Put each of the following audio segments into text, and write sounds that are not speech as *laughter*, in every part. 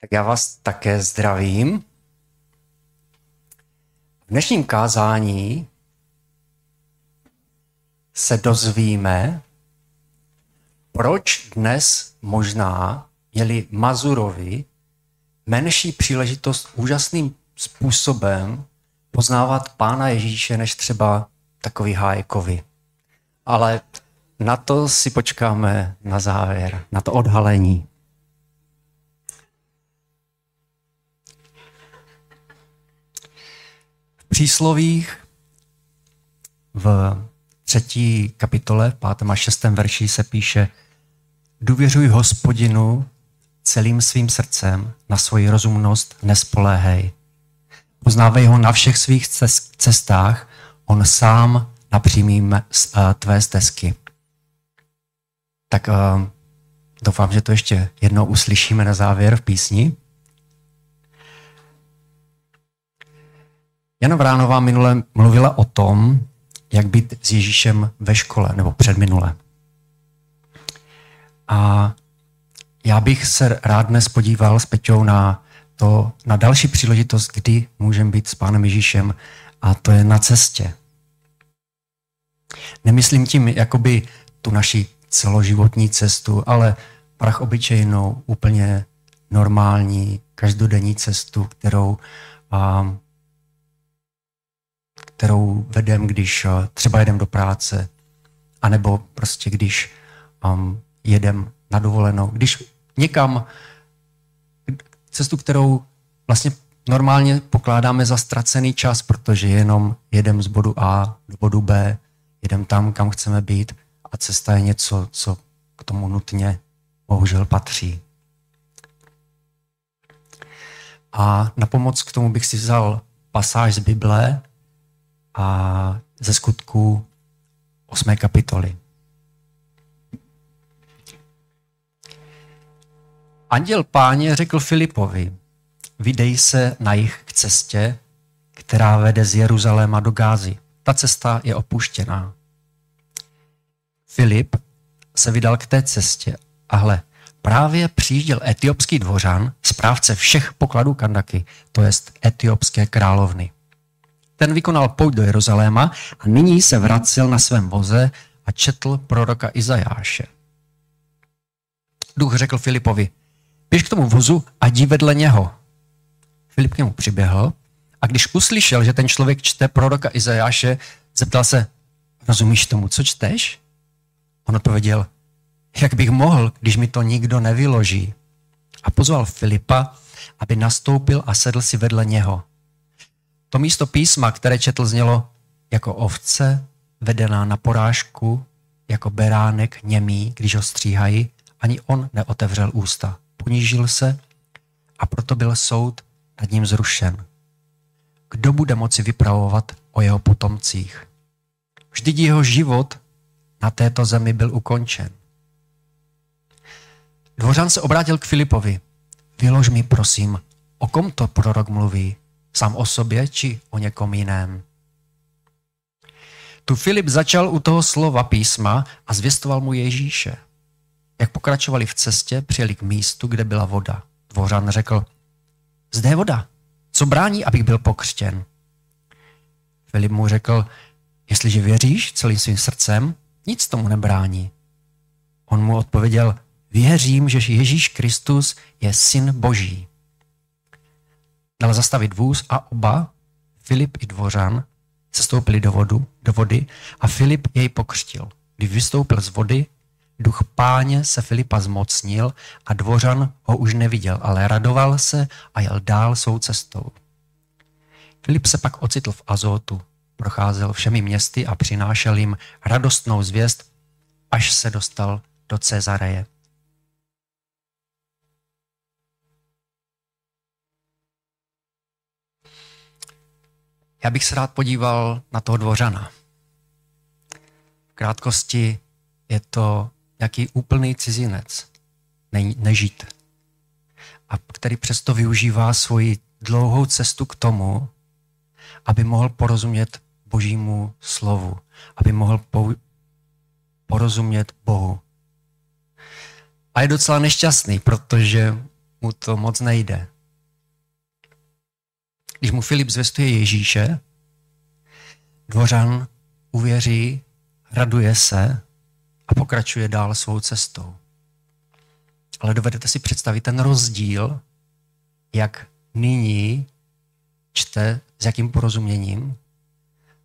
Tak já vás také zdravím. V dnešním kázání se dozvíme, proč dnes možná měli Mazurovi menší příležitost úžasným způsobem poznávat Pána Ježíše než třeba takový Hájekovi. Ale na to si počkáme na závěr, na to odhalení. Příslovích v třetí kapitole, v pátém a šestém verši se píše Důvěřuj hospodinu celým svým srdcem, na svoji rozumnost nespoléhej. Poznávej ho na všech svých cestách, on sám napřímí eh, tvé stezky. Tak uh, doufám, že to ještě jednou uslyšíme na závěr v písni. Jana Vránová minule mluvila o tom, jak být s Ježíšem ve škole, nebo předminule. A já bych se rád dnes podíval s Peťou na, to, na další příležitost, kdy můžeme být s Pánem Ježíšem, a to je na cestě. Nemyslím tím jakoby tu naši celoživotní cestu, ale prach obyčejnou, úplně normální, každodenní cestu, kterou, a, kterou vedem, když třeba jedem do práce, anebo prostě když um, jedem na dovolenou. Když někam, cestu, kterou vlastně normálně pokládáme za ztracený čas, protože jenom jedem z bodu A do bodu B, jedem tam, kam chceme být a cesta je něco, co k tomu nutně bohužel patří. A na pomoc k tomu bych si vzal pasáž z Bible a ze skutku 8. kapitoly. Anděl páně řekl Filipovi, vydej se na jich k cestě, která vede z Jeruzaléma do Gázy. Ta cesta je opuštěná. Filip se vydal k té cestě a hle, právě přijížděl etiopský dvořan, správce všech pokladů Kandaky, to jest etiopské královny. Ten vykonal pouť do Jeruzaléma a nyní se vracel na svém voze a četl proroka Izajáše. Duch řekl Filipovi, běž k tomu vozu a jdi vedle něho. Filip k němu přiběhl a když uslyšel, že ten člověk čte proroka Izajáše, zeptal se, rozumíš tomu, co čteš? On odpověděl, jak bych mohl, když mi to nikdo nevyloží. A pozval Filipa, aby nastoupil a sedl si vedle něho. To místo písma, které četl, znělo jako ovce, vedená na porážku, jako beránek němý, když ho stříhají, ani on neotevřel ústa. Ponížil se a proto byl soud nad ním zrušen. Kdo bude moci vypravovat o jeho potomcích? Vždyť jeho život na této zemi byl ukončen. Dvořan se obrátil k Filipovi. Vylož mi, prosím, o kom to prorok mluví? Sám o sobě či o někom jiném? Tu Filip začal u toho slova písma a zvěstoval mu Ježíše. Jak pokračovali v cestě, přijeli k místu, kde byla voda. Dvořan řekl, zde je voda. Co brání, abych byl pokřtěn? Filip mu řekl, jestliže věříš celým svým srdcem, nic tomu nebrání. On mu odpověděl, věřím, že Ježíš Kristus je syn Boží. Dal zastavit vůz a oba, Filip i Dvořan, se stoupili do, vodu, do vody a Filip jej pokřtil. Když vystoupil z vody, duch páně se Filipa zmocnil a Dvořan ho už neviděl, ale radoval se a jel dál svou cestou. Filip se pak ocitl v Azotu, procházel všemi městy a přinášel jim radostnou zvěst, až se dostal do Cezareje. Já bych se rád podíval na toho dvořana. V krátkosti je to jaký úplný cizinec, ne, nežít. A který přesto využívá svoji dlouhou cestu k tomu, aby mohl porozumět božímu slovu, aby mohl porozumět Bohu. A je docela nešťastný, protože mu to moc nejde. Když mu Filip zvěstuje Ježíše, dvořan uvěří, raduje se a pokračuje dál svou cestou. Ale dovedete si představit ten rozdíl, jak nyní čte, s jakým porozuměním,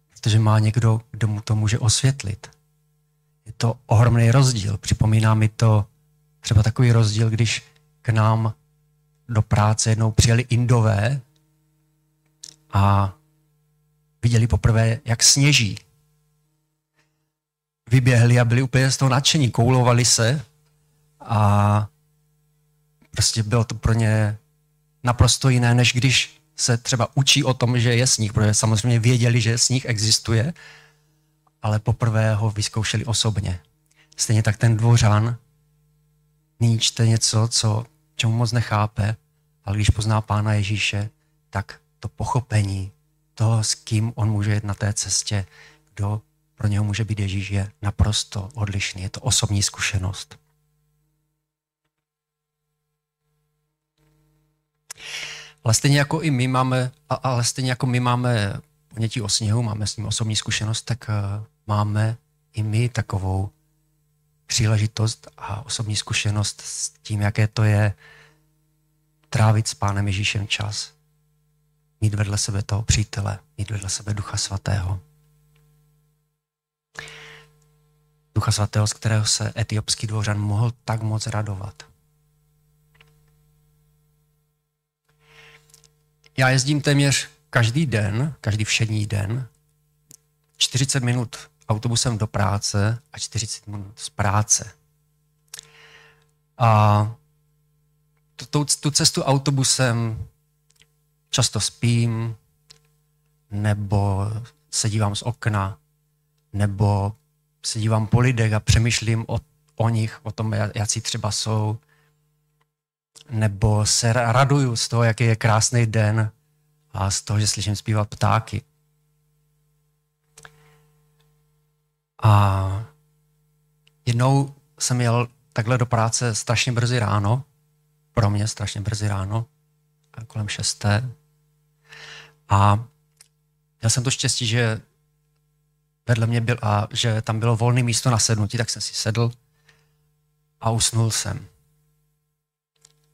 protože má někdo, kdo mu to může osvětlit. Je to ohromný rozdíl. Připomíná mi to třeba takový rozdíl, když k nám do práce jednou přijeli Indové a viděli poprvé, jak sněží. Vyběhli a byli úplně z toho nadšení, koulovali se a prostě bylo to pro ně naprosto jiné, než když se třeba učí o tom, že je sníh, protože samozřejmě věděli, že sníh existuje, ale poprvé ho vyzkoušeli osobně. Stejně tak ten dvořan nyní čte něco, co, čemu moc nechápe, ale když pozná Pána Ježíše, tak to pochopení toho, s kým on může jít na té cestě, kdo pro něho může být Ježíš, je naprosto odlišný. Je to osobní zkušenost. Ale stejně jako i my máme, ale stejně jako my máme ponětí o sněhu, máme s ním osobní zkušenost, tak eh, máme i my takovou příležitost a osobní zkušenost s tím, jaké to je trávit s Pánem Ježíšem čas. Mít vedle sebe toho přítele, mít vedle sebe Ducha Svatého. Ducha Svatého, z kterého se etiopský dvořan mohl tak moc radovat. Já jezdím téměř každý den, každý všední den, 40 minut autobusem do práce a 40 minut z práce. A tu, tu cestu autobusem často spím, nebo se dívám z okna, nebo se dívám po lidech a přemýšlím o, o nich, o tom, jaký třeba jsou, nebo se raduju z toho, jaký je krásný den a z toho, že slyším zpívat ptáky. A jednou jsem jel takhle do práce strašně brzy ráno, pro mě strašně brzy ráno, kolem šesté. A měl jsem to štěstí, že vedle mě byl a že tam bylo volné místo na sednutí, tak jsem si sedl a usnul jsem.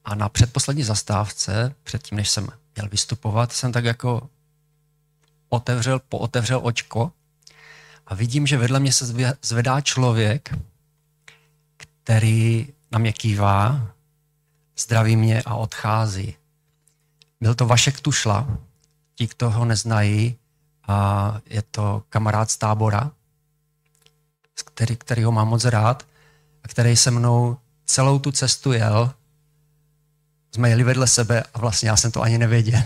A na předposlední zastávce, předtím, než jsem měl vystupovat, jsem tak jako otevřel, pootevřel očko a vidím, že vedle mě se zvedá člověk, který na mě kývá, zdraví mě a odchází. Byl to Vašek Tušla, ti, kdo ho neznají, a je to kamarád z tábora, který, který ho mám moc rád a který se mnou celou tu cestu jel jsme jeli vedle sebe a vlastně já jsem to ani nevěděl.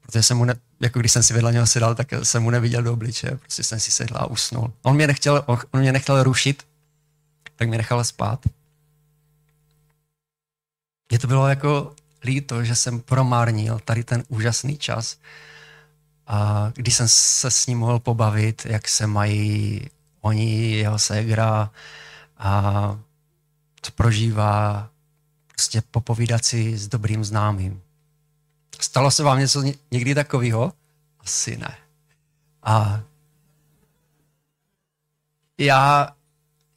Protože jsem mu, ne, jako když jsem si vedle něho sedal, tak jsem mu neviděl do obličeje, prostě jsem si sedl a usnul. On mě nechtěl, on mě nechtěl rušit, tak mě nechal spát. Mně to bylo jako líto, že jsem promárnil tady ten úžasný čas, a když jsem se s ním mohl pobavit, jak se mají oni, jeho ségra a co prožívá, prostě popovídat si s dobrým známým. Stalo se vám něco někdy takového? Asi ne. A já,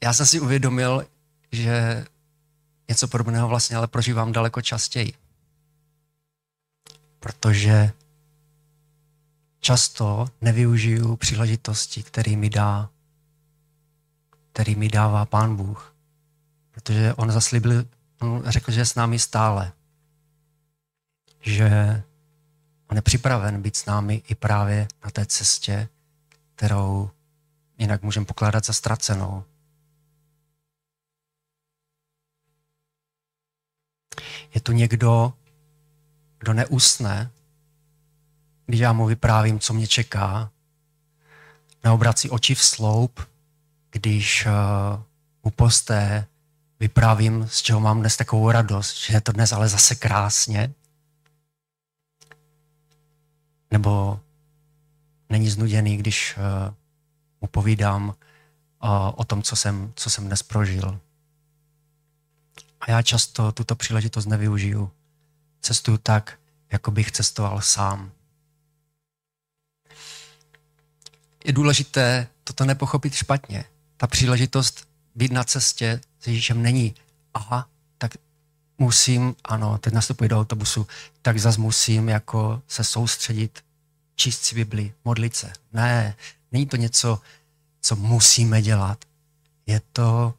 já jsem si uvědomil, že něco podobného vlastně ale prožívám daleko častěji. Protože často nevyužiju příležitosti, který mi dá, který mi dává Pán Bůh. Protože on zaslíbil on řekl, že je s námi stále. Že on je připraven být s námi i právě na té cestě, kterou jinak můžeme pokládat za ztracenou. Je tu někdo, kdo neusne, když já mu vyprávím, co mě čeká, neobrací oči v sloup, když uh, mu posté vyprávím, z čeho mám dnes takovou radost, že je to dnes ale zase krásně. Nebo není znuděný, když uh, mu povídám uh, o tom, co jsem, co jsem dnes prožil. A já často tuto příležitost nevyužiju, cestuju tak, jako bych cestoval sám. Je důležité toto nepochopit špatně. Ta příležitost být na cestě s Ježíšem není, aha, tak musím, ano, teď nastupuji do autobusu, tak zas musím jako se soustředit, číst si Bibli, modlit se. Ne, není to něco, co musíme dělat. Je to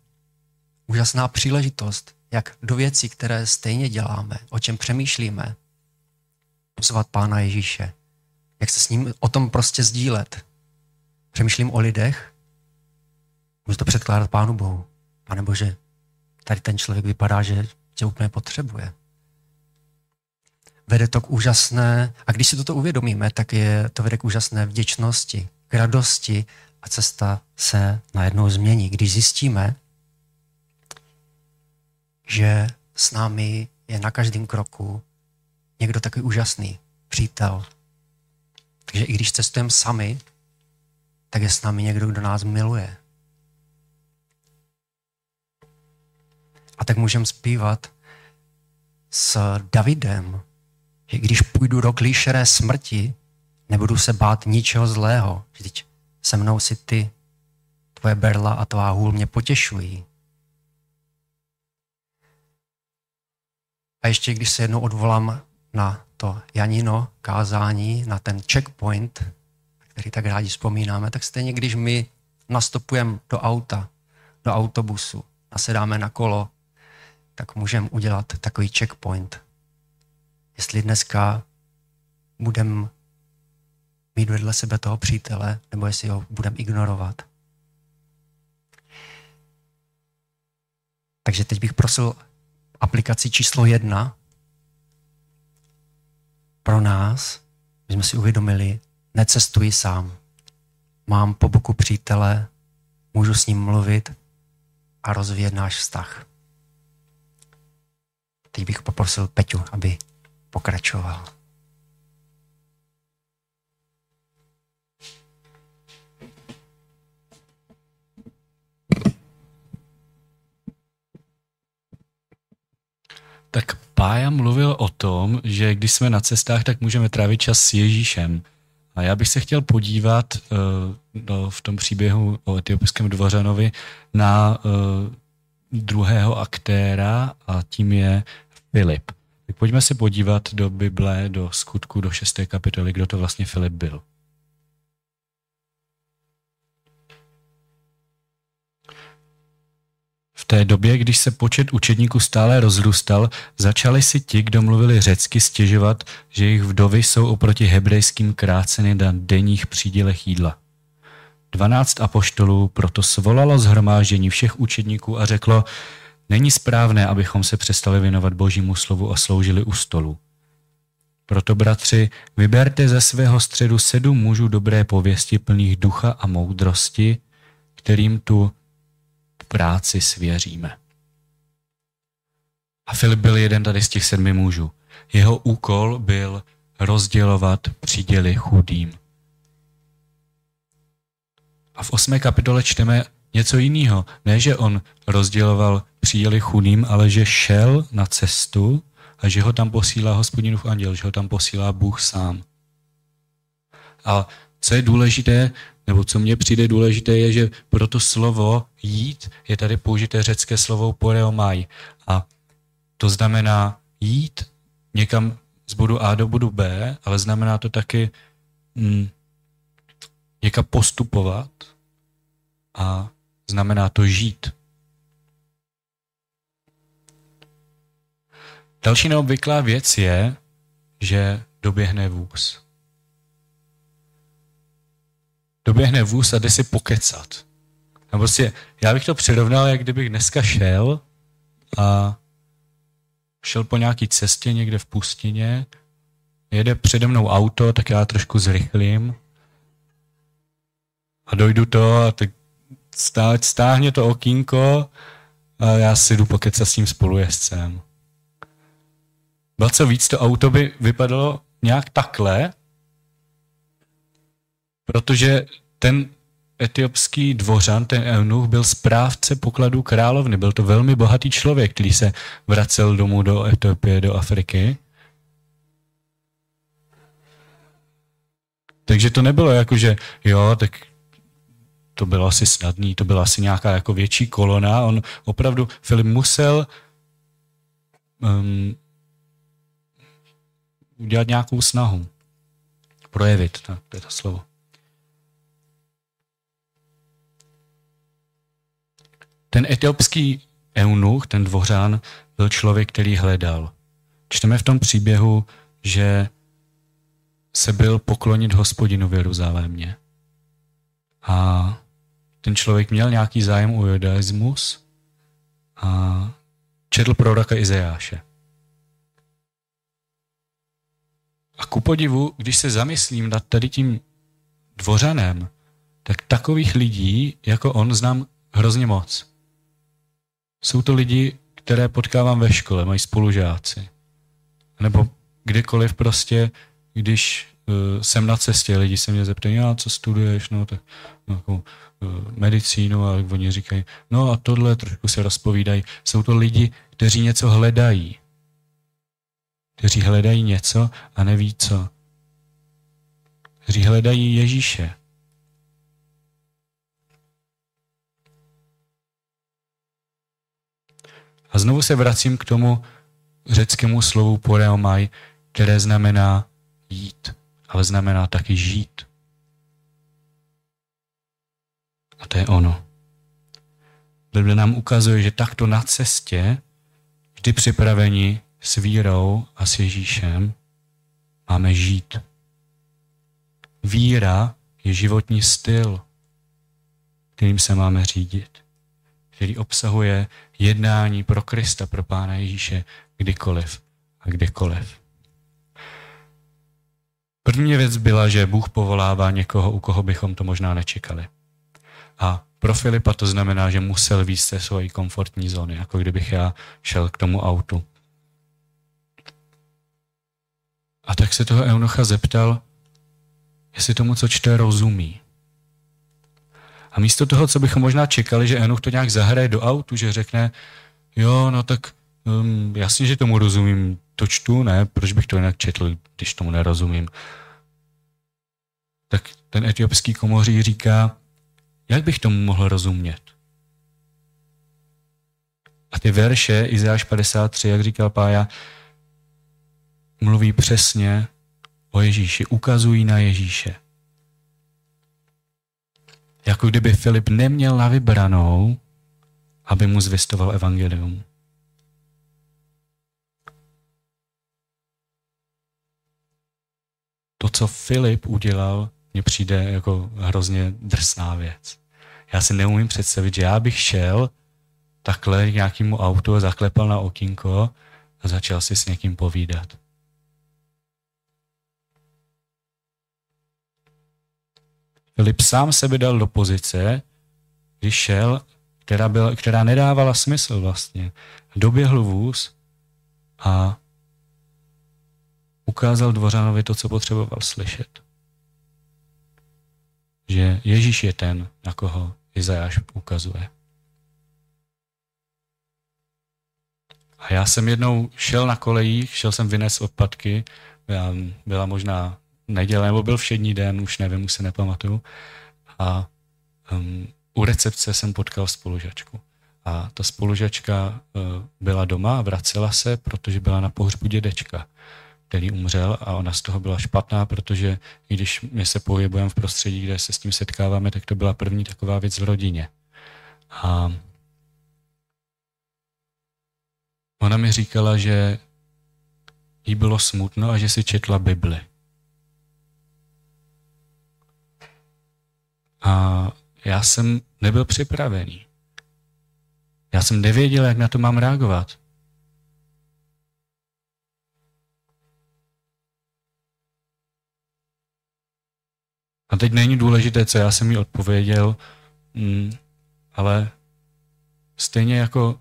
úžasná příležitost, jak do věcí, které stejně děláme, o čem přemýšlíme, pozvat Pána Ježíše. Jak se s ním o tom prostě sdílet. Přemýšlím o lidech, můžu to předkládat Pánu Bohu. Pane Bože, tady ten člověk vypadá, že tě úplně potřebuje. Vede to k úžasné, a když si toto uvědomíme, tak je to vede k úžasné vděčnosti, k radosti a cesta se najednou změní. Když zjistíme, že s námi je na každém kroku někdo takový úžasný, přítel. Takže i když cestujeme sami, tak je s námi někdo, kdo nás miluje. A tak můžeme zpívat s Davidem, že když půjdu do klíšeré smrti, nebudu se bát ničeho zlého. Vždyť se mnou si ty, tvoje berla a tvá hůl mě potěšují. A ještě když se jednou odvolám na to Janino kázání, na ten checkpoint, který tak rádi vzpomínáme, tak stejně když my nastupujeme do auta, do autobusu, nasedáme na kolo, tak můžeme udělat takový checkpoint. Jestli dneska budeme mít vedle sebe toho přítele, nebo jestli ho budeme ignorovat. Takže teď bych prosil aplikaci číslo jedna pro nás, my jsme si uvědomili, necestuji sám. Mám po boku přítele, můžu s ním mluvit a rozvíjet náš vztah. Teď bych poprosil Peťu, aby pokračoval. Tak Pája mluvil o tom, že když jsme na cestách, tak můžeme trávit čas s Ježíšem. A já bych se chtěl podívat uh, no, v tom příběhu o etiopském dvořanovi na uh, druhého aktéra a tím je Filip. Tak pojďme se podívat do Bible, do skutku, do šesté kapitoly, kdo to vlastně Filip byl. V té době, když se počet učedníků stále rozrůstal, začali si ti, kdo mluvili řecky, stěžovat, že jejich vdovy jsou oproti hebrejským kráceny na denních přídělech jídla. Dvanáct apoštolů proto svolalo zhromáždění všech učedníků a řeklo, není správné, abychom se přestali věnovat božímu slovu a sloužili u stolu. Proto, bratři, vyberte ze svého středu sedm mužů dobré pověsti plných ducha a moudrosti, kterým tu práci svěříme. A Filip byl jeden tady z těch sedmi mužů. Jeho úkol byl rozdělovat příděly chudým. A v osmé kapitole čteme něco jiného. Ne, že on rozděloval příděly chudým, ale že šel na cestu a že ho tam posílá hospodinův anděl, že ho tam posílá Bůh sám. A co je důležité, nebo co mně přijde důležité, je, že pro to slovo jít je tady použité řecké slovo poreomai. A to znamená jít někam z bodu A do bodu B, ale znamená to taky mm, někam postupovat a znamená to žít. Další neobvyklá věc je, že doběhne vůz doběhne vůz a jde si pokecat. A prostě, já bych to přirovnal, jak kdybych dneska šel a šel po nějaký cestě někde v pustině, jede přede mnou auto, tak já trošku zrychlím a dojdu to a tak stáhně to okýnko a já si jdu pokecat s tím spolujezdcem. Byl co víc, to auto by vypadalo nějak takhle, protože ten etiopský dvořan, ten eunuch, byl správce pokladů královny. Byl to velmi bohatý člověk, který se vracel domů do Etiopie, do Afriky. Takže to nebylo jako, že jo, tak to bylo asi snadný, to byla asi nějaká jako větší kolona. On opravdu, Filip musel um, udělat nějakou snahu. Projevit, tak to je to slovo. Ten etiopský eunuch, ten dvořán, byl člověk, který hledal. Čteme v tom příběhu, že se byl poklonit hospodinu v Jeruzalémě. A ten člověk měl nějaký zájem o judaismus a četl proroka Izajáše. A ku podivu, když se zamyslím nad tady tím dvořanem, tak takových lidí, jako on, znám hrozně moc. Jsou to lidi, které potkávám ve škole, mají spolužáci. Nebo kdekoliv prostě, když uh, jsem na cestě, lidi se mě zeptají, a co studuješ, no tak no, uh, medicínu, a oni říkají, no a tohle trošku se rozpovídají. Jsou to lidi, kteří něco hledají. Kteří hledají něco a neví co. Kteří hledají Ježíše. A znovu se vracím k tomu řeckému slovu poreomai, které znamená jít, ale znamená taky žít. A to je ono. Bible nám ukazuje, že takto na cestě, vždy připraveni s vírou a s Ježíšem, máme žít. Víra je životní styl, kterým se máme řídit který obsahuje jednání pro Krista, pro Pána Ježíše kdykoliv a kdekoliv. První věc byla, že Bůh povolává někoho, u koho bychom to možná nečekali. A pro Filipa to znamená, že musel výjít ze své komfortní zóny, jako kdybych já šel k tomu autu. A tak se toho eunucha zeptal, jestli tomu, co čte, rozumí. A místo toho, co bychom možná čekali, že Enoch to nějak zahraje do autu, že řekne, jo, no tak um, jasně, že tomu rozumím, to čtu, ne, proč bych to jinak četl, když tomu nerozumím. Tak ten etiopský komoří říká, jak bych tomu mohl rozumět? A ty verše, Izáš 53, jak říkal Pája, mluví přesně o Ježíši, ukazují na Ježíše. Jako kdyby Filip neměl na vybranou, aby mu zvěstoval evangelium. To, co Filip udělal, mně přijde jako hrozně drsná věc. Já si neumím představit, že já bych šel takhle k nějakému autu, zaklepal na okýnko a začal si s někým povídat. Filip sám sebe dal do pozice, když šel, která, byla, která nedávala smysl vlastně. Doběhl vůz a ukázal dvořanovi to, co potřeboval slyšet. Že Ježíš je ten, na koho Izajáš ukazuje. A já jsem jednou šel na kolejích, šel jsem vynes odpadky, byla možná neděle, nebo byl všední den, už nevím, už se nepamatuju. A um, u recepce jsem potkal spolužačku. A ta spolužačka uh, byla doma a vracela se, protože byla na pohřbu dědečka, který umřel a ona z toho byla špatná, protože i když my se pohybujeme v prostředí, kde se s tím setkáváme, tak to byla první taková věc v rodině. A ona mi říkala, že jí bylo smutno a že si četla Bibli. A já jsem nebyl připravený. Já jsem nevěděl, jak na to mám reagovat. A teď není důležité, co já jsem jí odpověděl, mm, ale stejně jako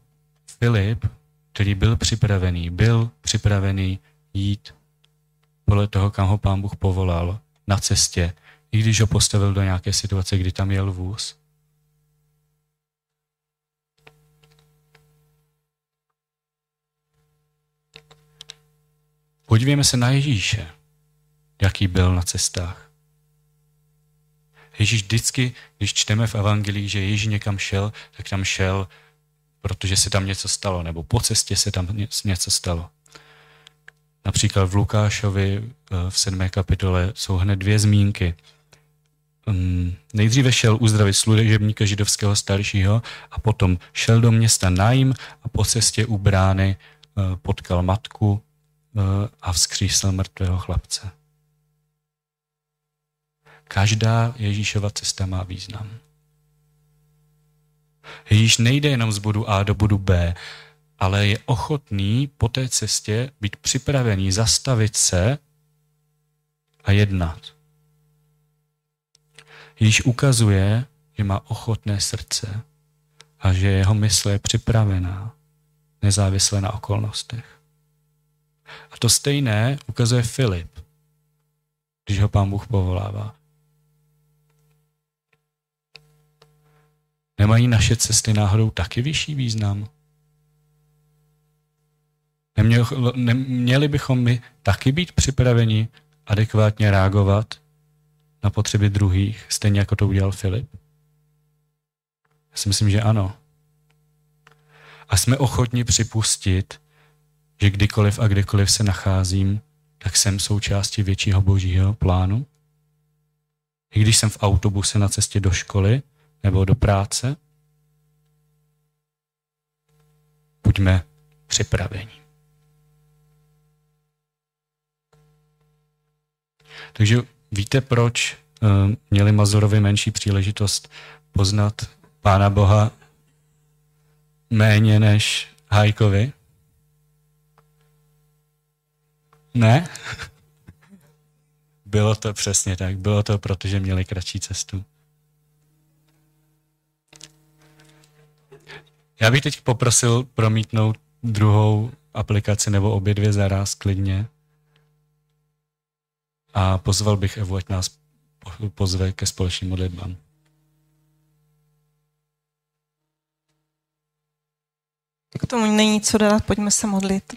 Filip, který byl připravený, byl připravený jít podle toho, kam ho pán Bůh povolal na cestě, i když ho postavil do nějaké situace, kdy tam jel vůz. Podívejme se na Ježíše, jaký byl na cestách. Ježíš vždycky, když čteme v evangelii, že Ježíš někam šel, tak tam šel, protože se tam něco stalo, nebo po cestě se tam něco stalo. Například v Lukášovi eh, v 7. kapitole jsou hned dvě zmínky. Um, nejdříve šel uzdravit služebníka židovského staršího a potom šel do města Naim a po cestě u brány uh, potkal matku uh, a vzkřísl mrtvého chlapce. Každá Ježíšova cesta má význam. Ježíš nejde jenom z bodu A do bodu B, ale je ochotný po té cestě být připravený zastavit se a jednat. Ježíš ukazuje, že má ochotné srdce a že jeho mysl je připravená, nezávisle na okolnostech. A to stejné ukazuje Filip, když ho pán Bůh povolává. Nemají naše cesty náhodou taky vyšší význam? Neměli, bychom my taky být připraveni adekvátně reagovat na potřeby druhých, stejně jako to udělal Filip? Já si myslím, že ano. A jsme ochotni připustit, že kdykoliv a kdekoliv se nacházím, tak jsem součástí většího božího plánu. I když jsem v autobuse na cestě do školy nebo do práce, buďme připraveni. Takže víte, proč uh, měli Mazorovi menší příležitost poznat Pána Boha méně než Hajkovi? Ne? *laughs* Bylo to přesně tak. Bylo to, protože měli kratší cestu. Já bych teď poprosil promítnout druhou aplikaci nebo obě dvě zaraz klidně. A pozval bych Evu, ať nás pozve ke společným modlitbám. K tomu není co dát, pojďme se modlit.